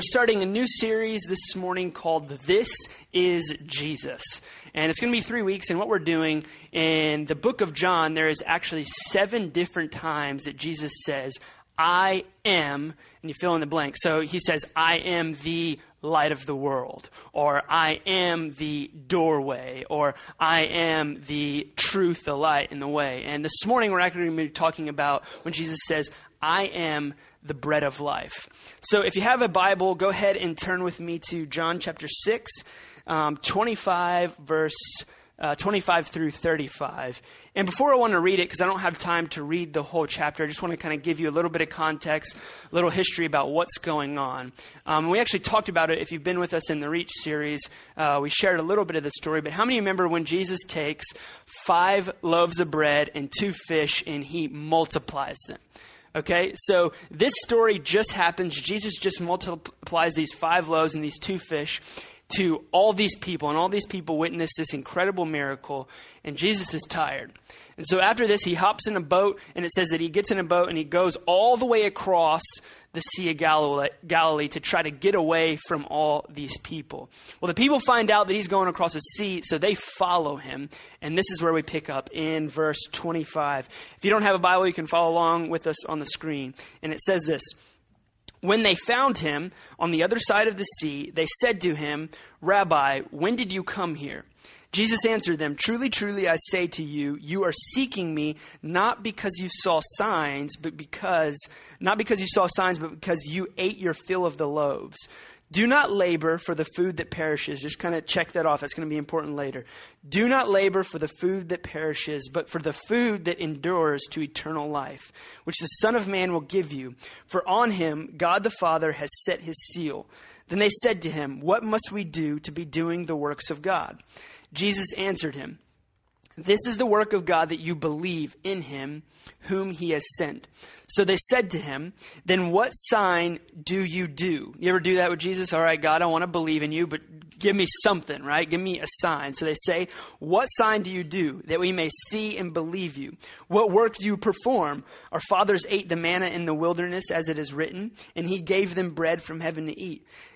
We're starting a new series this morning called This is Jesus. And it's going to be three weeks. And what we're doing in the book of John, there is actually seven different times that Jesus says, I am, and you fill in the blank. So he says, I am the light of the world, or I am the doorway, or I am the truth, the light, and the way. And this morning we're actually going to be talking about when Jesus says, I am the bread of life. So if you have a Bible, go ahead and turn with me to John chapter 6, um, 25, verse uh, 25 through 35. And before I want to read it, because I don't have time to read the whole chapter, I just want to kind of give you a little bit of context, a little history about what's going on. Um, we actually talked about it if you've been with us in the Reach series. Uh, we shared a little bit of the story, but how many remember when Jesus takes five loaves of bread and two fish and he multiplies them? Okay, so this story just happens. Jesus just multiplies these five loaves and these two fish to all these people, and all these people witness this incredible miracle, and Jesus is tired. And so after this, he hops in a boat, and it says that he gets in a boat and he goes all the way across the Sea of Galilee, to try to get away from all these people. Well, the people find out that he's going across the sea, so they follow him. And this is where we pick up in verse 25. If you don't have a Bible, you can follow along with us on the screen. And it says this When they found him on the other side of the sea, they said to him, Rabbi, when did you come here? Jesus answered them, Truly, truly, I say to you, you are seeking me not because you saw signs, but because, not because you saw signs, but because you ate your fill of the loaves. Do not labor for the food that perishes. Just kind of check that off. That's going to be important later. Do not labor for the food that perishes, but for the food that endures to eternal life, which the Son of Man will give you. For on him God the Father has set his seal. Then they said to him, What must we do to be doing the works of God? Jesus answered him, This is the work of God that you believe in him whom he has sent. So they said to him, Then what sign do you do? You ever do that with Jesus? All right, God, I want to believe in you, but give me something, right? Give me a sign. So they say, What sign do you do that we may see and believe you? What work do you perform? Our fathers ate the manna in the wilderness, as it is written, and he gave them bread from heaven to eat.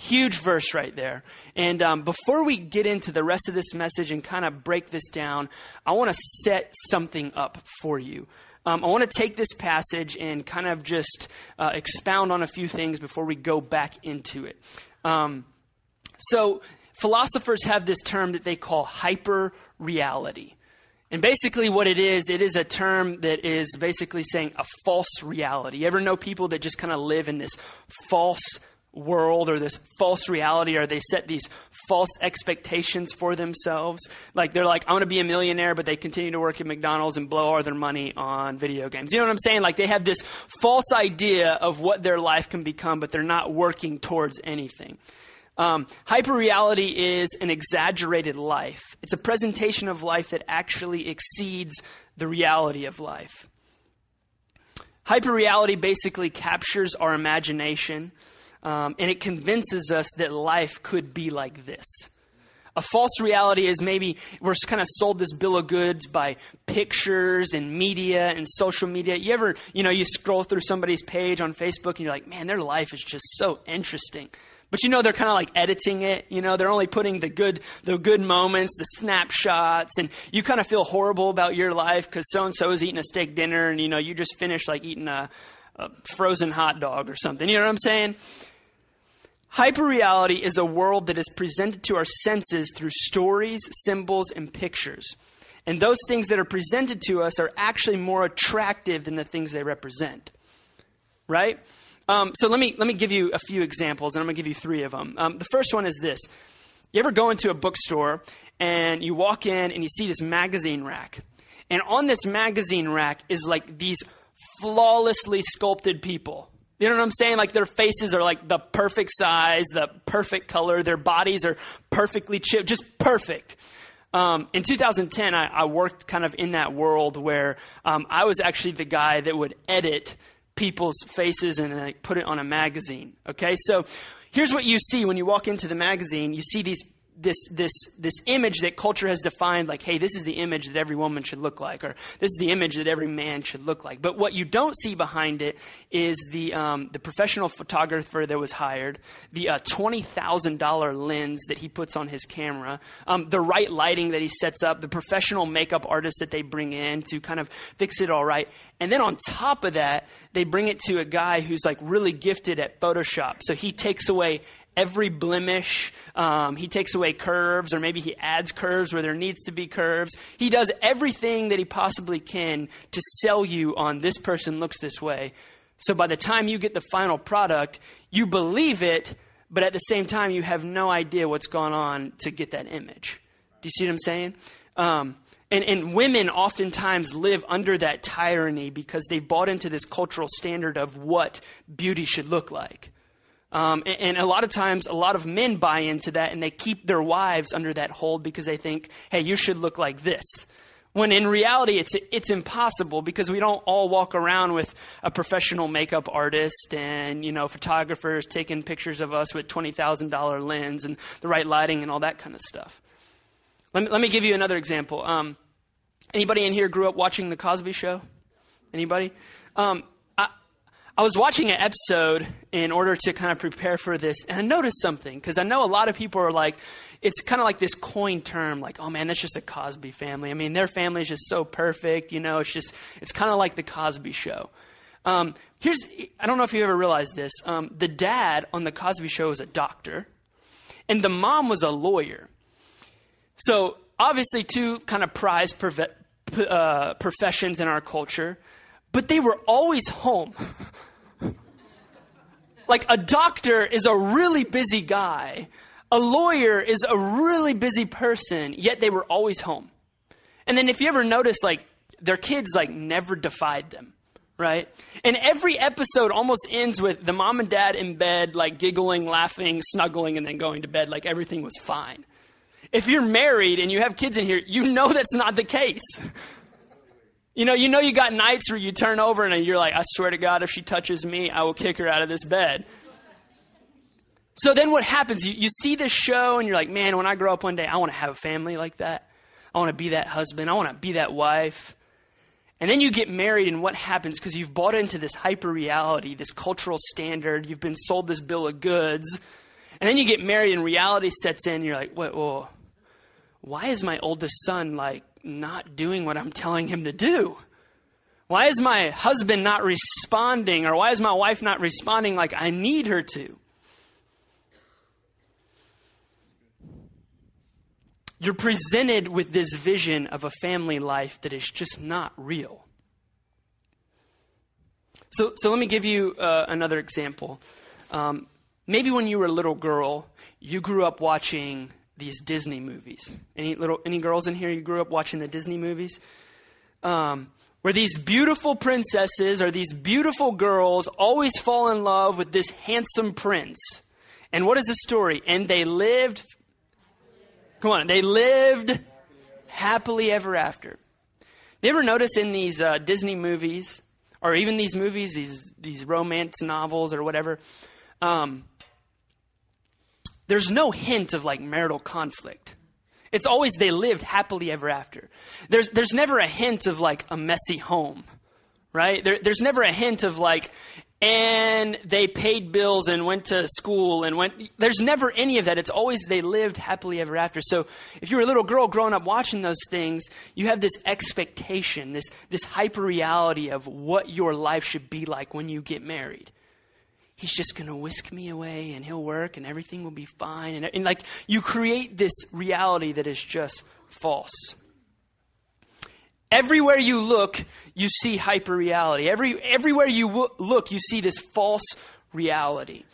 Huge verse right there. And um, before we get into the rest of this message and kind of break this down, I want to set something up for you. Um, I want to take this passage and kind of just uh, expound on a few things before we go back into it. Um, so, philosophers have this term that they call hyper reality. And basically, what it is, it is a term that is basically saying a false reality. You ever know people that just kind of live in this false world or this false reality or they set these false expectations for themselves. Like they're like i want to be a millionaire but they continue to work at mcdonald's and blow all their money on video games. You know what i'm saying? Like they have this false idea of what their life can become but they're not working towards anything. Um, hyperreality is an exaggerated life. It's a presentation of life that actually exceeds the reality of life. Hyperreality basically captures our imagination um, and it convinces us that life could be like this. A false reality is maybe we're kind of sold this bill of goods by pictures and media and social media. You ever, you know, you scroll through somebody's page on Facebook and you're like, man, their life is just so interesting. But you know they're kind of like editing it. You know they're only putting the good the good moments, the snapshots, and you kind of feel horrible about your life because so and so is eating a steak dinner, and you know you just finished like eating a, a frozen hot dog or something. You know what I'm saying? Hyperreality is a world that is presented to our senses through stories, symbols, and pictures. And those things that are presented to us are actually more attractive than the things they represent. Right? Um, so let me, let me give you a few examples, and I'm going to give you three of them. Um, the first one is this You ever go into a bookstore and you walk in and you see this magazine rack? And on this magazine rack is like these flawlessly sculpted people You know what I'm saying? Like their faces are like the perfect size, the perfect color. Their bodies are perfectly chipped, just perfect. Um, in 2010, I, I, worked kind of in that world where um, I was actually the guy that would edit people's faces and like, put it on a magazine. Okay, so here's what you see when you walk into the magazine. You see these this this this image that culture has defined like hey this is the image that every woman should look like or this is the image that every man should look like. But what you don't see behind it is the um, the professional photographer that was hired the uh, $20000 lens that he puts on his camera um, the right lighting that he sets up the professional makeup artist that they bring in to kind of fix it all right. And then on top of that they bring it to a guy who's like really gifted at photoshop. So he takes away every blemish. Um, he takes away curves, or maybe he adds curves where there needs to be curves. He does everything that he possibly can to sell you on this person looks this way. So by the time you get the final product, you believe it, but at the same time, you have no idea what's gone on to get that image. Do you see what I'm saying? Um, and, and women oftentimes live under that tyranny because they've bought into this cultural standard of what beauty should look like. Um, and, and, a lot of times, a lot of men buy into that and they keep their wives under that hold because they think, hey, you should look like this. When in reality, it's, it's impossible because we don't all walk around with a professional makeup artist and, you know, photographers taking pictures of us with $20,000 lens and the right lighting and all that kind of stuff. Let me, let me give you another example. Um, anybody in here grew up watching The Cosby Show? Anybody? Um, I was watching an episode in order to kind of prepare for this, and I noticed something because I know a lot of people are like, it's kind of like this coin term, like, oh man, that's just a Cosby family. I mean, their family is just so perfect, you know. It's just, it's kind of like the Cosby Show. Um, here's, I don't know if you ever realized this. Um, the dad on the Cosby Show was a doctor, and the mom was a lawyer. So obviously, two kind of prized uh, professions in our culture, but they were always home. Like a doctor is a really busy guy, a lawyer is a really busy person, yet they were always home. And then if you ever notice, like their kids like never defied them, right? And every episode almost ends with the mom and dad in bed, like giggling, laughing, snuggling, and then going to bed like everything was fine. If you're married and you have kids in here, you know that's not the case. You know, you know you got nights where you turn over and you're like, I swear to God, if she touches me, I will kick her out of this bed. So then what happens? You, you see this show and you're like, man, when I grow up one day, I want to have a family like that. I want to be that husband. I want to be that wife. And then you get married, and what happens? Because you've bought into this hyper reality, this cultural standard, you've been sold this bill of goods. And then you get married, and reality sets in, you're like, wait, whoa, why is my oldest son like not doing what I'm telling him to do? Why is my husband not responding, or why is my wife not responding like I need her to? You're presented with this vision of a family life that is just not real. So, so let me give you uh, another example. Um, maybe when you were a little girl, you grew up watching these Disney movies. Any little any girls in here you grew up watching the Disney movies? Um, where these beautiful princesses or these beautiful girls always fall in love with this handsome prince. And what is the story? And they lived Come on, they lived happily ever after. You ever notice in these uh, Disney movies, or even these movies, these these romance novels or whatever, um, there's no hint of like marital conflict. It's always they lived happily ever after. There's, there's never a hint of like a messy home, right? There, there's never a hint of like, and they paid bills and went to school and went. There's never any of that. It's always they lived happily ever after. So if you're a little girl growing up watching those things, you have this expectation, this, this hyper reality of what your life should be like when you get married he's just going to whisk me away and he'll work and everything will be fine. And, and like you create this reality that is just false. Everywhere you look, you see hyper reality. Every, everywhere you w- look, you see this false reality.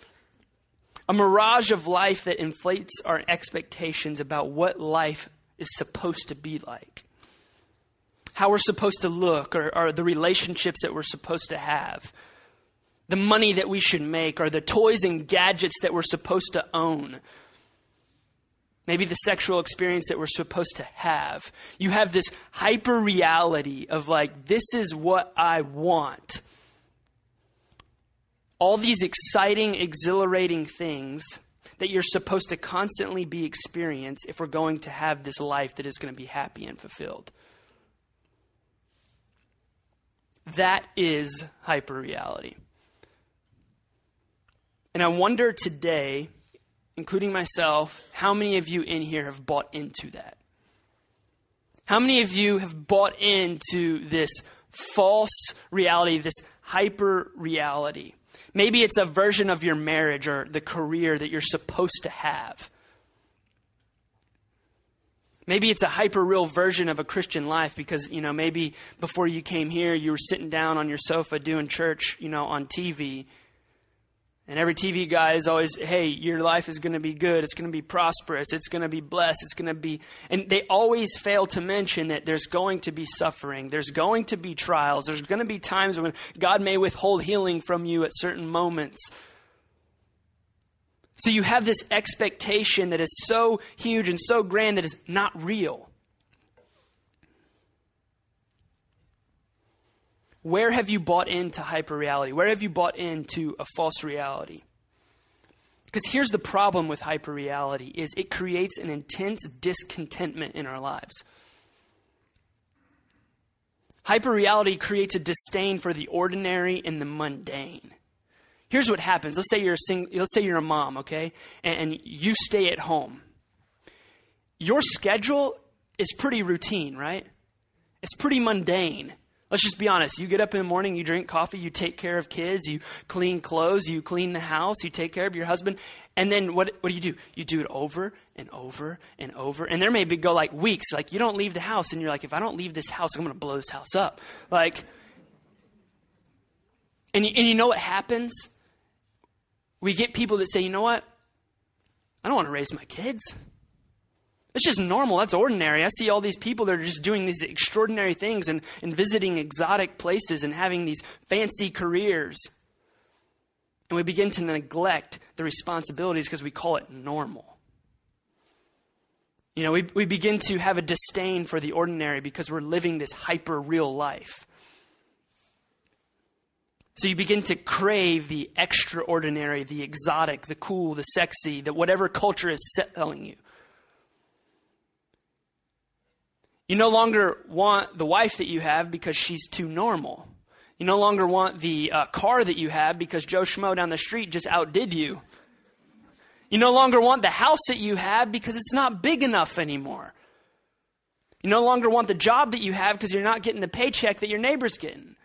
A mirage of life that inflates our expectations about what life is supposed to be like. How we're supposed to look, or, or the relationships that we're supposed to have the money that we should make, or the toys and gadgets that we're supposed to own. Maybe the sexual experience that we're supposed to have. You have this hyper reality of like, this is what I want. All these exciting, exhilarating things that you're supposed to constantly be experienced if we're going to have this life that is going to be happy and fulfilled. That is hyper reality. And I wonder today, including myself, how many of you in here have bought into that? How many of you have bought into this false reality, this hyper reality? Maybe it's a version of your marriage or the career that you're supposed to have. Maybe it's a hyper real version of a Christian life because, you know, maybe before you came here, you were sitting down on your sofa doing church, you know, on TV. And every TV guy is always, hey, your life is going to be good. It's going to be prosperous. It's going to be blessed. It's going to be. And they always fail to mention that there's going to be suffering. There's going to be trials. There's going to be times when God may withhold healing from you at certain moments. So you have this expectation that is so huge and so grand that is not real. Where have you bought into hyper reality? Where have you bought into a false reality? Because here's the problem with hyper reality is it creates an intense discontentment in our lives. Hyper reality creates a disdain for the ordinary and the mundane. Here's what happens. Let's say you're a sing- let's say you're a mom, okay? And, and you stay at home. Your schedule is pretty routine, right? It's pretty mundane. Let's just be honest. You get up in the morning, you drink coffee, you take care of kids, you clean clothes, you clean the house, you take care of your husband, and then what, what do you do? You do it over and over and over. And there may be go like weeks, like you don't leave the house, and you're like, if I don't leave this house, I'm going to blow this house up. Like, and, and you know what happens? We get people that say, you know what? I don't want to raise my kids. It's just normal. That's ordinary. I see all these people that are just doing these extraordinary things and, and visiting exotic places and having these fancy careers. And we begin to neglect the responsibilities because we call it normal. You know, we, we begin to have a disdain for the ordinary because we're living this hyper real life. So you begin to crave the extraordinary, the exotic, the cool, the sexy, that whatever culture is selling you. You no longer want the wife that you have because she's too normal. You no longer want the uh, car that you have because Joe Schmo down the street just outdid you. You no longer want the house that you have because it's not big enough anymore. You no longer want the job that you have because you're not getting the paycheck that your neighbor's getting.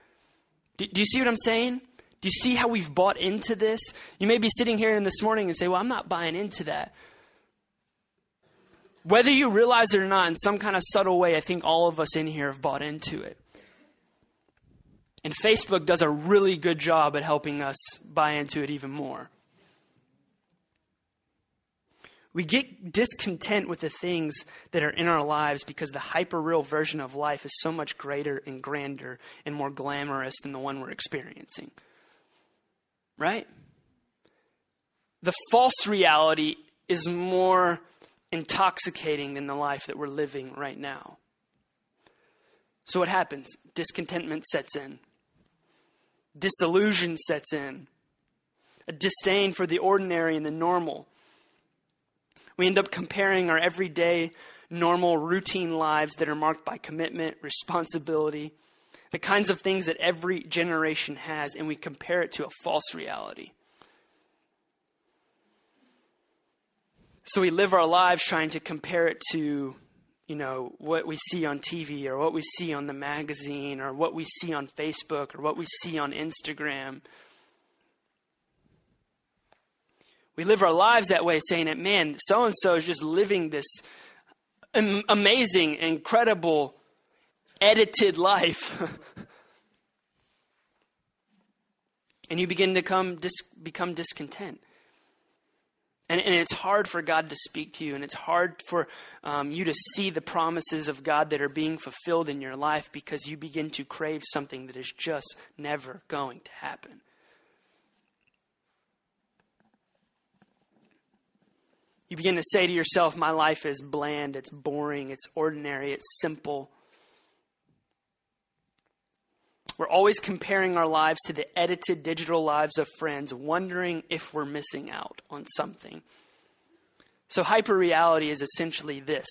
Do, do you see what I'm saying? Do you see how we've bought into this? You may be sitting here in this morning and say, Well, I'm not buying into that. Whether you realize it or not, in some kind of subtle way, I think all of us in here have bought into it. And Facebook does a really good job at helping us buy into it even more. We get discontent with the things that are in our lives because the hyper real version of life is so much greater and grander and more glamorous than the one we're experiencing. Right? The false reality is more intoxicating than the life that we're living right now. So, what happens? Discontentment sets in, disillusion sets in, a disdain for the ordinary and the normal. We end up comparing our everyday, normal, routine lives that are marked by commitment, responsibility, the kinds of things that every generation has, and we compare it to a false reality. So we live our lives trying to compare it to, you know, what we see on TV or what we see on the magazine or what we see on Facebook or what we see on Instagram. We live our lives that way, saying that, man, so and so is just living this amazing, incredible, edited life. and you begin to come, dis- become discontent. And, and it's hard for God to speak to you, and it's hard for um, you to see the promises of God that are being fulfilled in your life because you begin to crave something that is just never going to happen. You begin to say to yourself, My life is bland, it's boring, it's ordinary, it's simple. We're always comparing our lives to the edited digital lives of friends, wondering if we're missing out on something. So, hyper reality is essentially this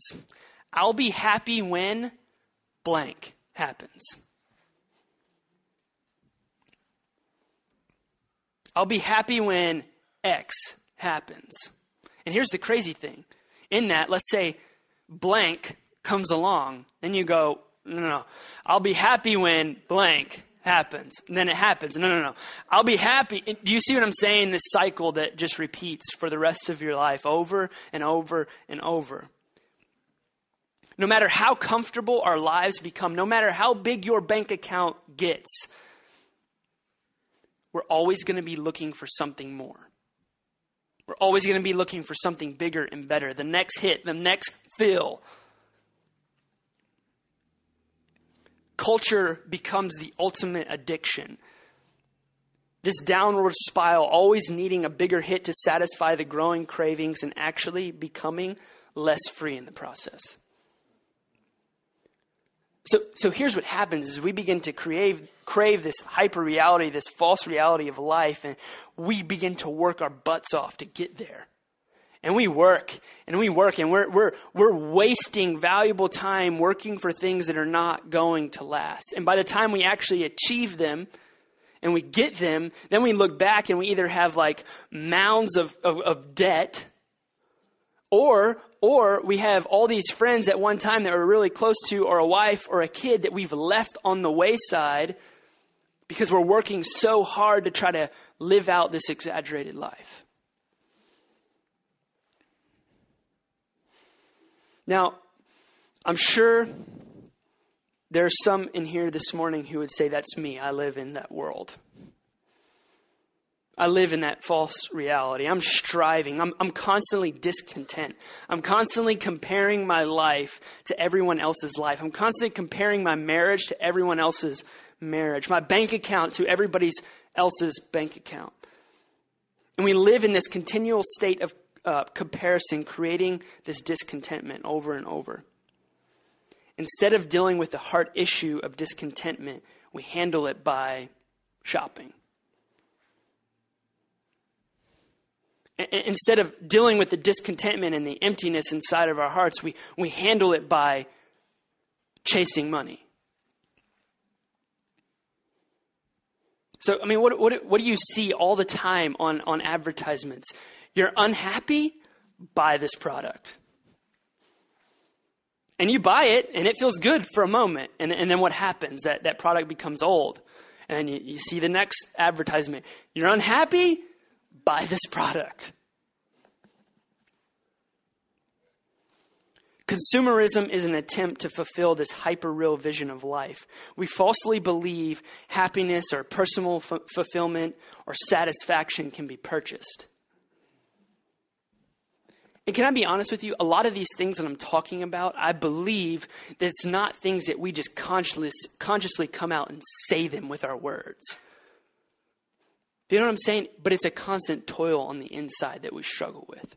I'll be happy when blank happens. I'll be happy when X happens. And here's the crazy thing in that, let's say blank comes along, then you go, no, no, no. I'll be happy when blank happens. And then it happens. No, no, no. I'll be happy. Do you see what I'm saying? This cycle that just repeats for the rest of your life over and over and over. No matter how comfortable our lives become, no matter how big your bank account gets, we're always going to be looking for something more. We're always going to be looking for something bigger and better. The next hit, the next fill. Culture becomes the ultimate addiction. This downward spiral, always needing a bigger hit to satisfy the growing cravings and actually becoming less free in the process. So, so here's what happens is we begin to crave, crave this hyper reality, this false reality of life, and we begin to work our butts off to get there and we work and we work and we're, we're, we're wasting valuable time working for things that are not going to last. And by the time we actually achieve them and we get them, then we look back and we either have like mounds of, of, of debt or, or we have all these friends at one time that we're really close to, or a wife or a kid that we've left on the wayside because we're working so hard to try to live out this exaggerated life. Now, I'm sure there's some in here this morning who would say, That's me. I live in that world. I live in that false reality. I'm striving. I'm, I'm constantly discontent. I'm constantly comparing my life to everyone else's life. I'm constantly comparing my marriage to everyone else's marriage, my bank account to everybody else's bank account. And we live in this continual state of uh, comparison, creating this discontentment over and over. Instead of dealing with the heart issue of discontentment, we handle it by shopping. Instead of dealing with the discontentment and the emptiness inside of our hearts, we, we handle it by chasing money. So, I mean, what, what, what do you see all the time on, on advertisements? You're unhappy? Buy this product. And you buy it, and it feels good for a moment. And, and then what happens? That, that product becomes old. And you, you see the next advertisement. You're unhappy? Buy this product. Consumerism is an attempt to fulfill this hyper real vision of life. We falsely believe happiness or personal f- fulfillment or satisfaction can be purchased. And can I be honest with you? A lot of these things that I'm talking about, I believe that it's not things that we just consciously, consciously come out and say them with our words. You know what I'm saying? But it's a constant toil on the inside that we struggle with.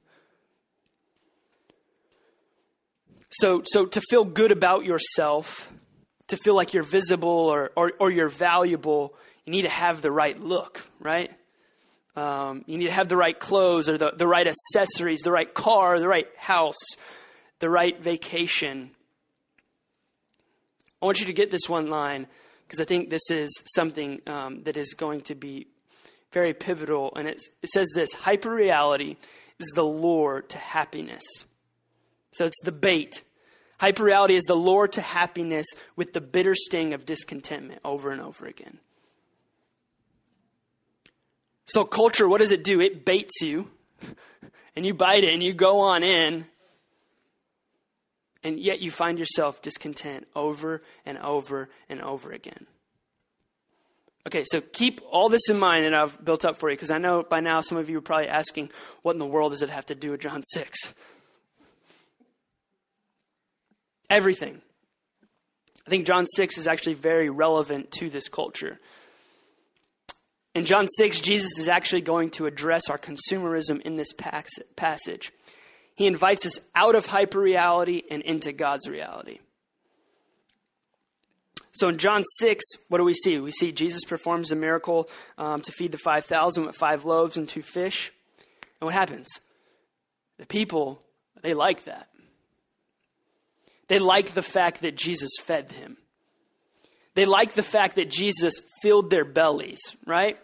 So, so to feel good about yourself, to feel like you're visible or, or, or you're valuable, you need to have the right look, right? Um, you need to have the right clothes or the, the right accessories, the right car, the right house, the right vacation. I want you to get this one line because I think this is something um, that is going to be very pivotal. And it says this hyperreality is the lure to happiness. So it's the bait. Hyperreality is the lure to happiness with the bitter sting of discontentment over and over again. So, culture, what does it do? It baits you, and you bite it, and you go on in, and yet you find yourself discontent over and over and over again. Okay, so keep all this in mind that I've built up for you, because I know by now some of you are probably asking, what in the world does it have to do with John 6? Everything. I think John 6 is actually very relevant to this culture. In John 6, Jesus is actually going to address our consumerism in this passage. He invites us out of hyper reality and into God's reality. So in John 6, what do we see? We see Jesus performs a miracle um, to feed the 5,000 with five loaves and two fish. And what happens? The people, they like that. They like the fact that Jesus fed him. They like the fact that Jesus filled their bellies, right?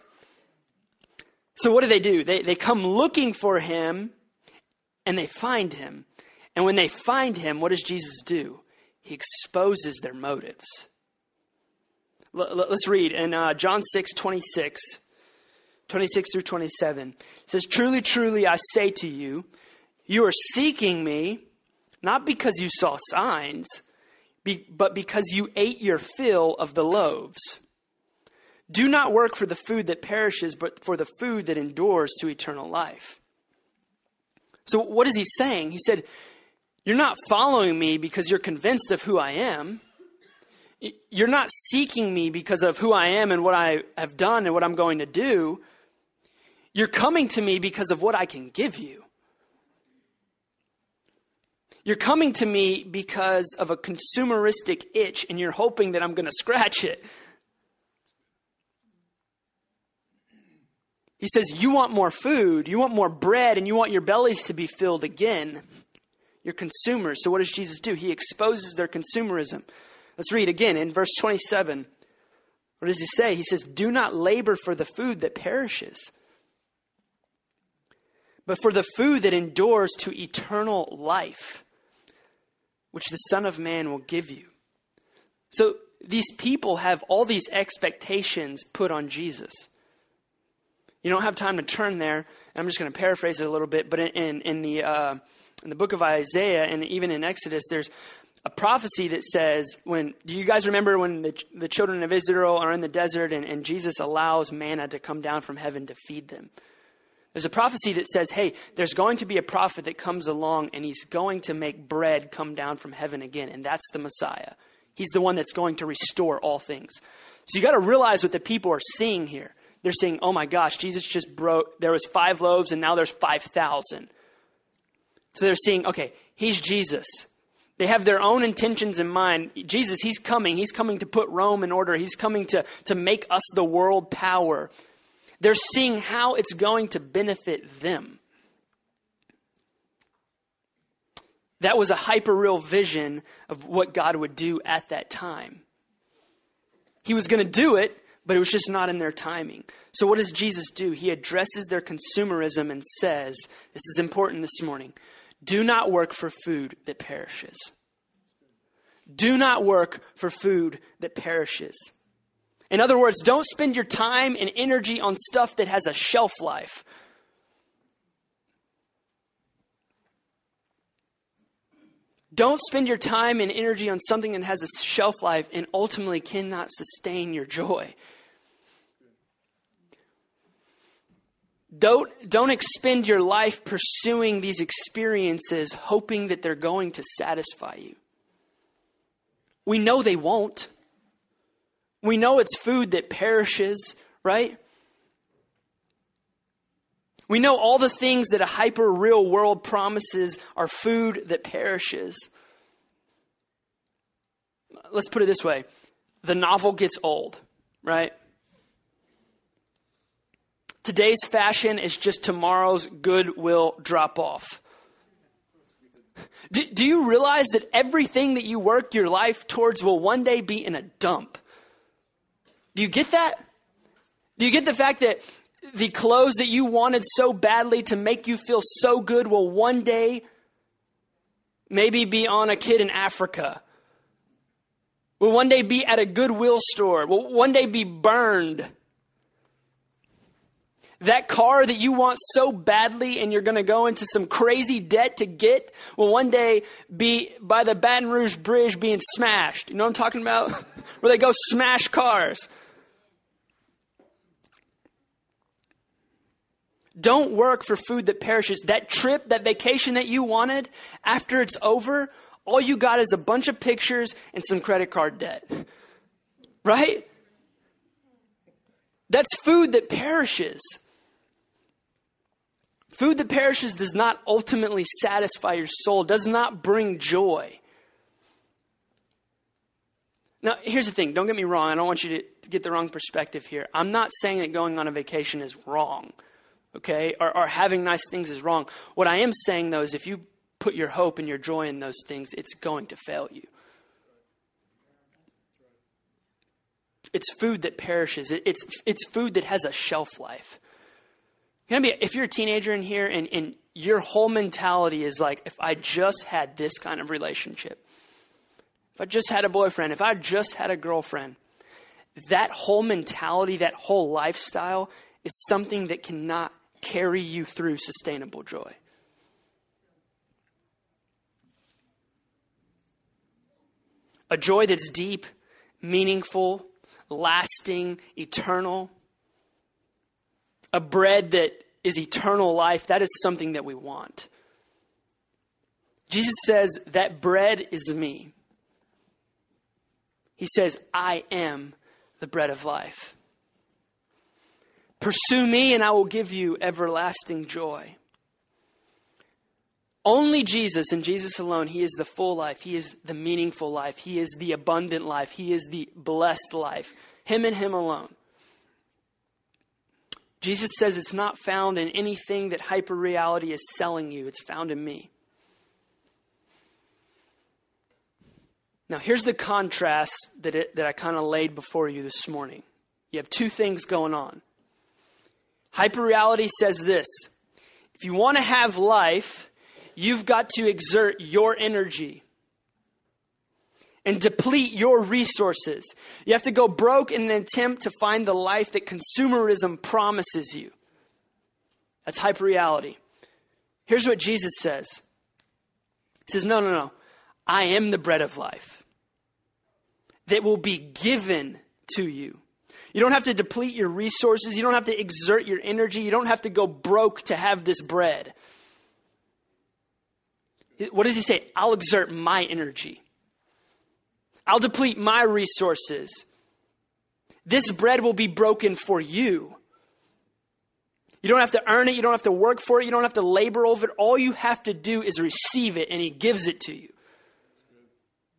So what do they do? They, they come looking for him and they find him. And when they find him, what does Jesus do? He exposes their motives. L- let's read in uh, John 6 26, 26 through 27. It says, Truly, truly, I say to you, you are seeking me not because you saw signs, but because you ate your fill of the loaves. Do not work for the food that perishes, but for the food that endures to eternal life. So, what is he saying? He said, You're not following me because you're convinced of who I am. You're not seeking me because of who I am and what I have done and what I'm going to do. You're coming to me because of what I can give you. You're coming to me because of a consumeristic itch and you're hoping that I'm going to scratch it. He says, You want more food, you want more bread, and you want your bellies to be filled again. You're consumers. So, what does Jesus do? He exposes their consumerism. Let's read again in verse 27. What does he say? He says, Do not labor for the food that perishes, but for the food that endures to eternal life, which the Son of Man will give you. So, these people have all these expectations put on Jesus. You don't have time to turn there. I'm just going to paraphrase it a little bit, but in, in, the, uh, in the book of Isaiah and even in Exodus, there's a prophecy that says, when do you guys remember when the, the children of Israel are in the desert and, and Jesus allows manna to come down from heaven to feed them? There's a prophecy that says, hey, there's going to be a prophet that comes along and he's going to make bread come down from heaven again, and that's the Messiah. He's the one that's going to restore all things. So you got to realize what the people are seeing here they're saying, oh my gosh, Jesus just broke, there was five loaves and now there's 5,000. So they're seeing, okay, he's Jesus. They have their own intentions in mind. Jesus, he's coming. He's coming to put Rome in order. He's coming to, to make us the world power. They're seeing how it's going to benefit them. That was a hyper real vision of what God would do at that time. He was going to do it, but it was just not in their timing. So, what does Jesus do? He addresses their consumerism and says, This is important this morning do not work for food that perishes. Do not work for food that perishes. In other words, don't spend your time and energy on stuff that has a shelf life. Don't spend your time and energy on something that has a shelf life and ultimately cannot sustain your joy. Don't, don't expend your life pursuing these experiences hoping that they're going to satisfy you. We know they won't. We know it's food that perishes, right? We know all the things that a hyper real world promises are food that perishes. Let's put it this way the novel gets old, right? Today's fashion is just tomorrow's goodwill drop off. Do, do, you realize that everything that you work your life towards will one day be in a dump? Do you get that? Do you get the fact that the clothes that you wanted so badly to make you feel so good will one day maybe be on a kid in Africa? Will one day be at a Goodwill store? Will one day be burned? That car that you want so badly and you're going to go into some crazy debt to get will one day be by the Baton Rouge Bridge being smashed. You know what I'm talking about? Where they go smash cars. Don't work for food that perishes. That trip, that vacation that you wanted, after it's over, all you got is a bunch of pictures and some credit card debt. Right? That's food that perishes. Food that perishes does not ultimately satisfy your soul, does not bring joy. Now, here's the thing don't get me wrong. I don't want you to get the wrong perspective here. I'm not saying that going on a vacation is wrong, okay? Or, or having nice things is wrong. What I am saying, though, is if you put your hope and your joy in those things, it's going to fail you. It's food that perishes. It's, it's food that has a shelf life. Be, if you're a teenager in here and, and your whole mentality is like, if I just had this kind of relationship, if I just had a boyfriend, if I just had a girlfriend, that whole mentality, that whole lifestyle is something that cannot carry you through sustainable joy. A joy that's deep, meaningful, lasting, eternal. A bread that is eternal life, that is something that we want. Jesus says, That bread is me. He says, I am the bread of life. Pursue me, and I will give you everlasting joy. Only Jesus and Jesus alone, He is the full life. He is the meaningful life. He is the abundant life. He is the blessed life. Him and Him alone. Jesus says it's not found in anything that hyper reality is selling you, it's found in me. Now, here's the contrast that, it, that I kind of laid before you this morning. You have two things going on. Hyper reality says this if you want to have life, you've got to exert your energy and deplete your resources. You have to go broke in an attempt to find the life that consumerism promises you. That's hyperreality. Here's what Jesus says He says, No, no, no. I am the bread of life that will be given to you. You don't have to deplete your resources. You don't have to exert your energy. You don't have to go broke to have this bread. What does he say? I'll exert my energy. I'll deplete my resources. This bread will be broken for you. You don't have to earn it. You don't have to work for it. You don't have to labor over it. All you have to do is receive it, and He gives it to you.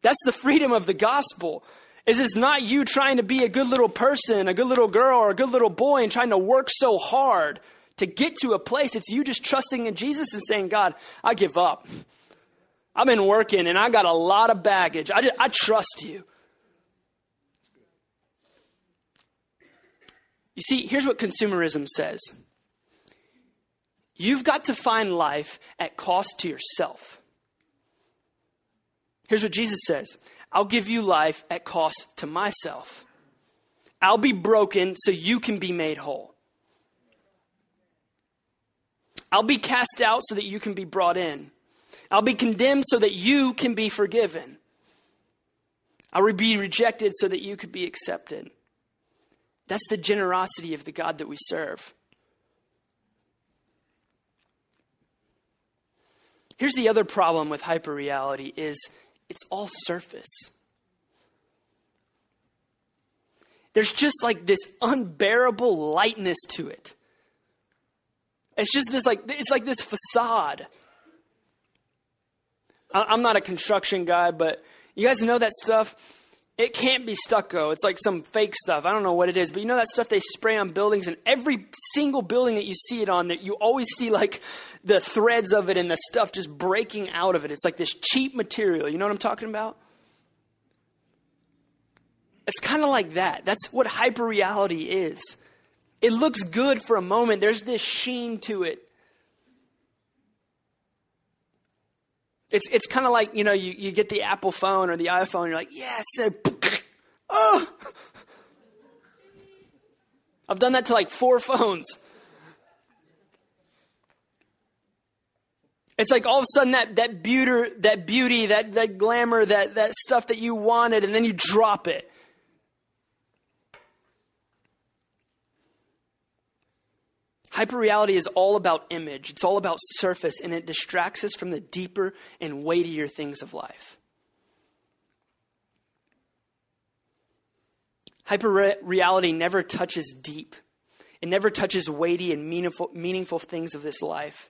That's the freedom of the gospel. Is it's not you trying to be a good little person, a good little girl, or a good little boy and trying to work so hard to get to a place. It's you just trusting in Jesus and saying, God, I give up. I've been working and I got a lot of baggage. I, I trust you. You see, here's what consumerism says you've got to find life at cost to yourself. Here's what Jesus says I'll give you life at cost to myself. I'll be broken so you can be made whole. I'll be cast out so that you can be brought in. I'll be condemned so that you can be forgiven. I'll be rejected so that you could be accepted. That's the generosity of the God that we serve. Here's the other problem with hyperreality is it's all surface. There's just like this unbearable lightness to it. It's just this like it's like this facade. I'm not a construction guy, but you guys know that stuff. It can't be stucco. It's like some fake stuff. I don't know what it is, but you know that stuff they spray on buildings, and every single building that you see it on, that you always see like the threads of it and the stuff just breaking out of it. It's like this cheap material. You know what I'm talking about? It's kind of like that. That's what hyperreality is. It looks good for a moment. There's this sheen to it. It's, it's kind of like, you know, you, you get the Apple phone or the iPhone, you're like, yes, oh. I've done that to like four phones. It's like all of a sudden that, that beauty, that beauty, that, that glamour, that, that stuff that you wanted, and then you drop it. Hyperreality is all about image, it's all about surface, and it distracts us from the deeper and weightier things of life. Hyperreality never touches deep, it never touches weighty and meaningful, meaningful things of this life.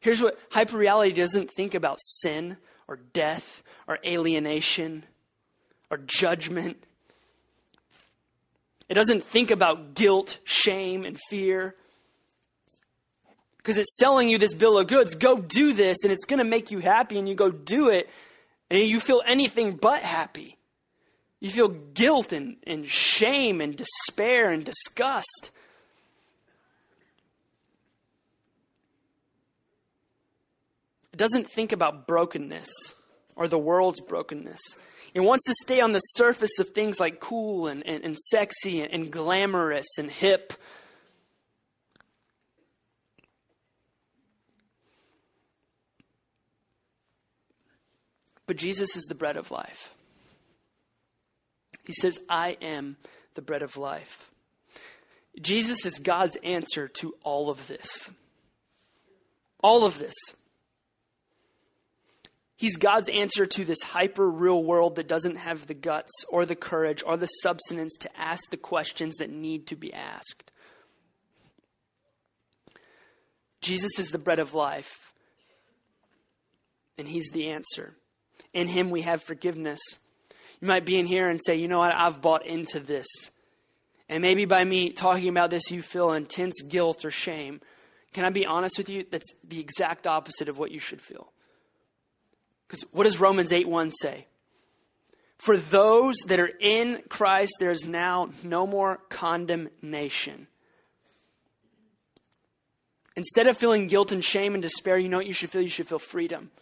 Here's what hyperreality doesn't think about sin or death or alienation or judgment. It doesn't think about guilt, shame, and fear. Because it's selling you this bill of goods. Go do this, and it's going to make you happy, and you go do it, and you feel anything but happy. You feel guilt and, and shame and despair and disgust. It doesn't think about brokenness or the world's brokenness. It wants to stay on the surface of things like cool and, and, and sexy and, and glamorous and hip. But Jesus is the bread of life. He says, I am the bread of life. Jesus is God's answer to all of this. All of this. He's God's answer to this hyper real world that doesn't have the guts or the courage or the substance to ask the questions that need to be asked. Jesus is the bread of life, and He's the answer. In Him we have forgiveness. You might be in here and say, you know what, I've bought into this. And maybe by me talking about this, you feel intense guilt or shame. Can I be honest with you? That's the exact opposite of what you should feel. Because what does Romans 8 1 say? For those that are in Christ, there is now no more condemnation. Instead of feeling guilt and shame and despair, you know what you should feel? You should feel freedom.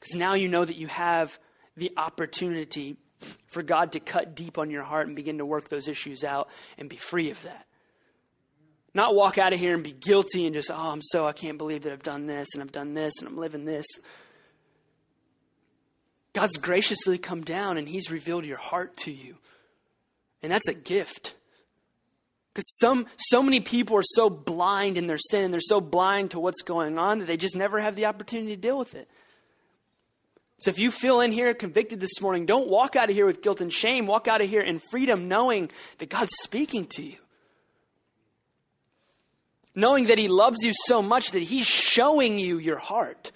Because now you know that you have the opportunity for God to cut deep on your heart and begin to work those issues out and be free of that. Not walk out of here and be guilty and just, oh, I'm so, I can't believe that I've done this and I've done this and I'm living this. God's graciously come down and He's revealed your heart to you. And that's a gift. Because some so many people are so blind in their sin and they're so blind to what's going on that they just never have the opportunity to deal with it. So if you feel in here convicted this morning, don't walk out of here with guilt and shame. Walk out of here in freedom, knowing that God's speaking to you. Knowing that He loves you so much that He's showing you your heart.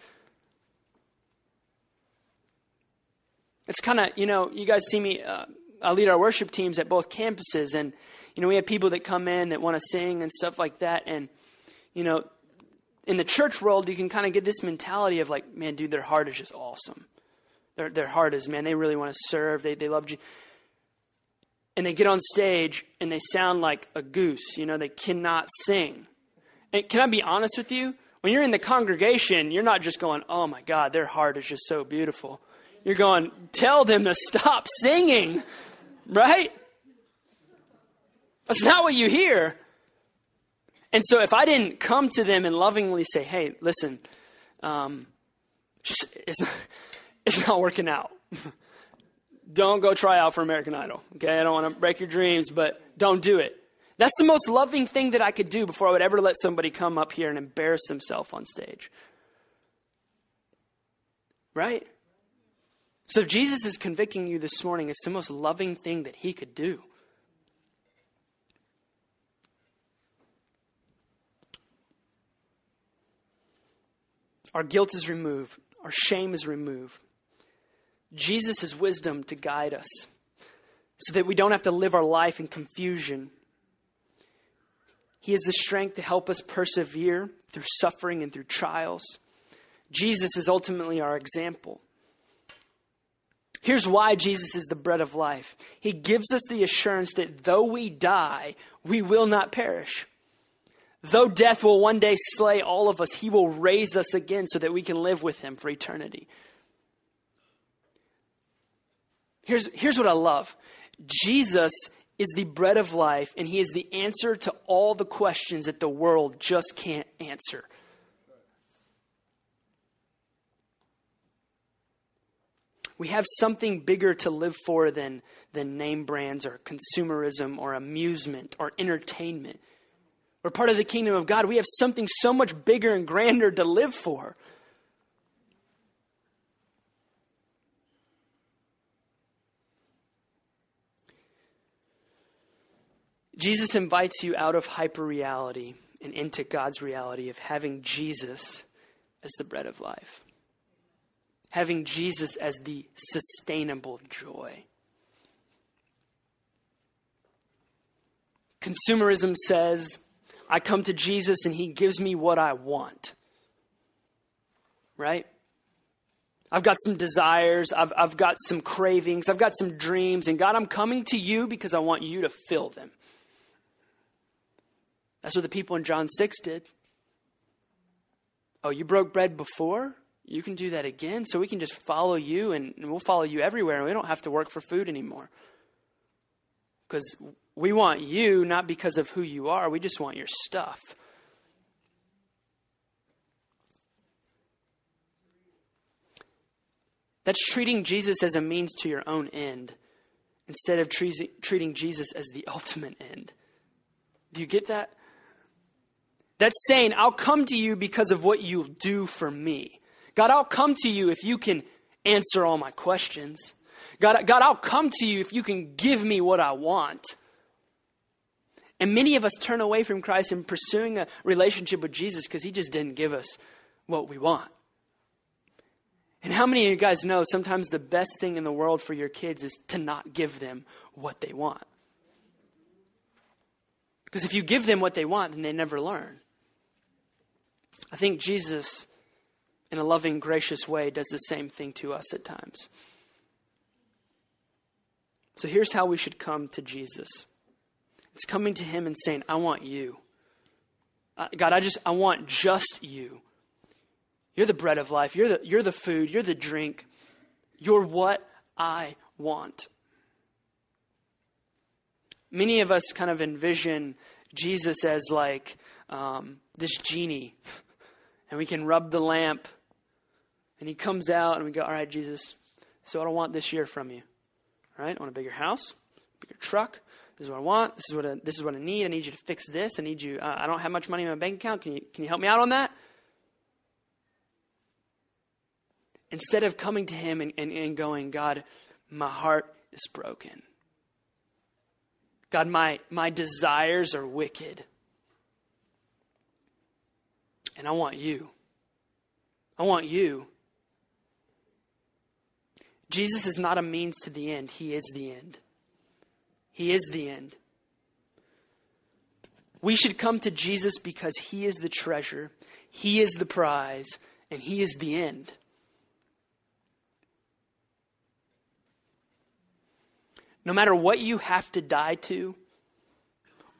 It's kind of, you know, you guys see me, uh, I lead our worship teams at both campuses, and, you know, we have people that come in that want to sing and stuff like that. And, you know, in the church world, you can kind of get this mentality of like, man, dude, their heart is just awesome. Their, their heart is, man, they really want to serve. They, they love you. And they get on stage and they sound like a goose. You know, they cannot sing. And can I be honest with you? When you're in the congregation, you're not just going, oh my God, their heart is just so beautiful. You're going, tell them to stop singing, right? That's not what you hear. And so if I didn't come to them and lovingly say, hey, listen, um, it's, it's not working out. don't go try out for American Idol. Okay, I don't want to break your dreams, but don't do it. That's the most loving thing that I could do before I would ever let somebody come up here and embarrass himself on stage. Right? So if Jesus is convicting you this morning, it's the most loving thing that he could do. Our guilt is removed, our shame is removed. Jesus is wisdom to guide us so that we don't have to live our life in confusion. He is the strength to help us persevere through suffering and through trials. Jesus is ultimately our example. Here's why Jesus is the bread of life. He gives us the assurance that though we die, we will not perish. Though death will one day slay all of us, he will raise us again so that we can live with him for eternity. Here's, here's what I love Jesus is the bread of life, and he is the answer to all the questions that the world just can't answer. We have something bigger to live for than, than name brands or consumerism or amusement or entertainment. We're part of the kingdom of God. We have something so much bigger and grander to live for. Jesus invites you out of hyper reality and into God's reality of having Jesus as the bread of life, having Jesus as the sustainable joy. Consumerism says, I come to Jesus and he gives me what I want. Right? I've got some desires, I've, I've got some cravings, I've got some dreams, and God, I'm coming to you because I want you to fill them. That's what the people in John 6 did. Oh, you broke bread before? You can do that again. So we can just follow you and we'll follow you everywhere and we don't have to work for food anymore. Because we want you not because of who you are, we just want your stuff. That's treating Jesus as a means to your own end instead of treating Jesus as the ultimate end. Do you get that? That's saying, I'll come to you because of what you'll do for me. God, I'll come to you if you can answer all my questions. God, God, I'll come to you if you can give me what I want. And many of us turn away from Christ and pursuing a relationship with Jesus because he just didn't give us what we want. And how many of you guys know sometimes the best thing in the world for your kids is to not give them what they want? Because if you give them what they want, then they never learn. I think Jesus, in a loving, gracious way, does the same thing to us at times. So here's how we should come to Jesus it's coming to Him and saying, I want you. Uh, God, I just, I want just you. You're the bread of life. You're the, you're the food. You're the drink. You're what I want. Many of us kind of envision Jesus as like um, this genie and we can rub the lamp. And he comes out, and we go, All right, Jesus, so what I want this year from you. All right, I want a bigger house, bigger truck. This is what I want. This is what I, this is what I need. I need you to fix this. I need you. Uh, I don't have much money in my bank account. Can you can you help me out on that? Instead of coming to him and, and, and going, God, my heart is broken. God, my, my desires are wicked. And I want you. I want you. Jesus is not a means to the end, He is the end. He is the end. We should come to Jesus because He is the treasure, He is the prize, and He is the end. No matter what you have to die to,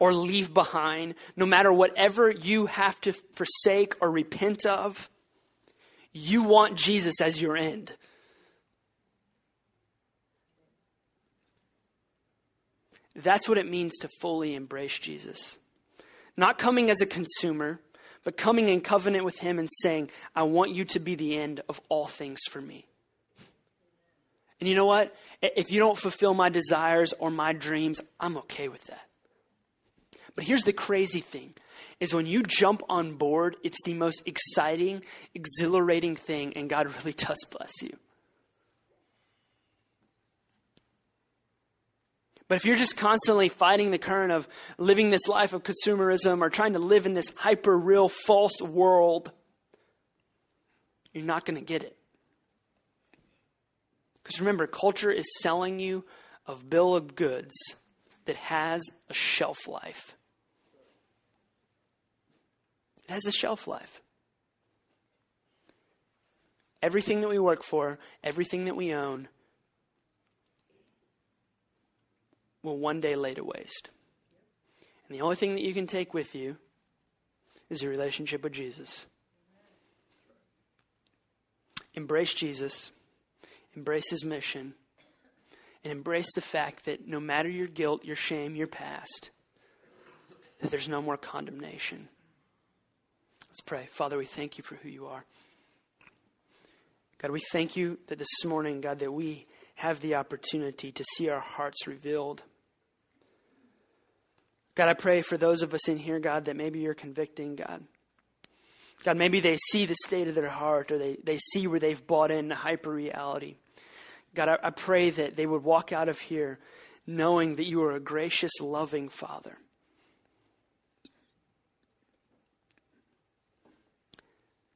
or leave behind, no matter whatever you have to forsake or repent of, you want Jesus as your end. That's what it means to fully embrace Jesus. Not coming as a consumer, but coming in covenant with Him and saying, I want you to be the end of all things for me. And you know what? If you don't fulfill my desires or my dreams, I'm okay with that. But here's the crazy thing is when you jump on board, it's the most exciting, exhilarating thing, and God really does bless you. But if you're just constantly fighting the current of living this life of consumerism or trying to live in this hyper real false world, you're not going to get it. Because remember, culture is selling you a bill of goods that has a shelf life. It has a shelf life. Everything that we work for, everything that we own, will one day lay to waste. And the only thing that you can take with you is your relationship with Jesus. Embrace Jesus, embrace his mission, and embrace the fact that no matter your guilt, your shame, your past, that there's no more condemnation. Let's pray. Father, we thank you for who you are. God, we thank you that this morning, God, that we have the opportunity to see our hearts revealed. God, I pray for those of us in here, God, that maybe you're convicting, God. God, maybe they see the state of their heart or they, they see where they've bought in hyper reality. God, I, I pray that they would walk out of here knowing that you are a gracious, loving Father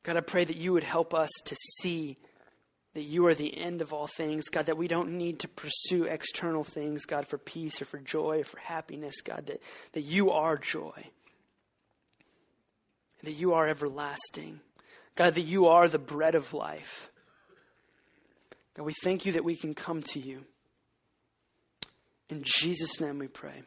God, I pray that you would help us to see that you are the end of all things, God, that we don't need to pursue external things, God, for peace or for joy or for happiness, God, that, that you are joy, that you are everlasting, God, that you are the bread of life. God, we thank you that we can come to you. In Jesus' name we pray.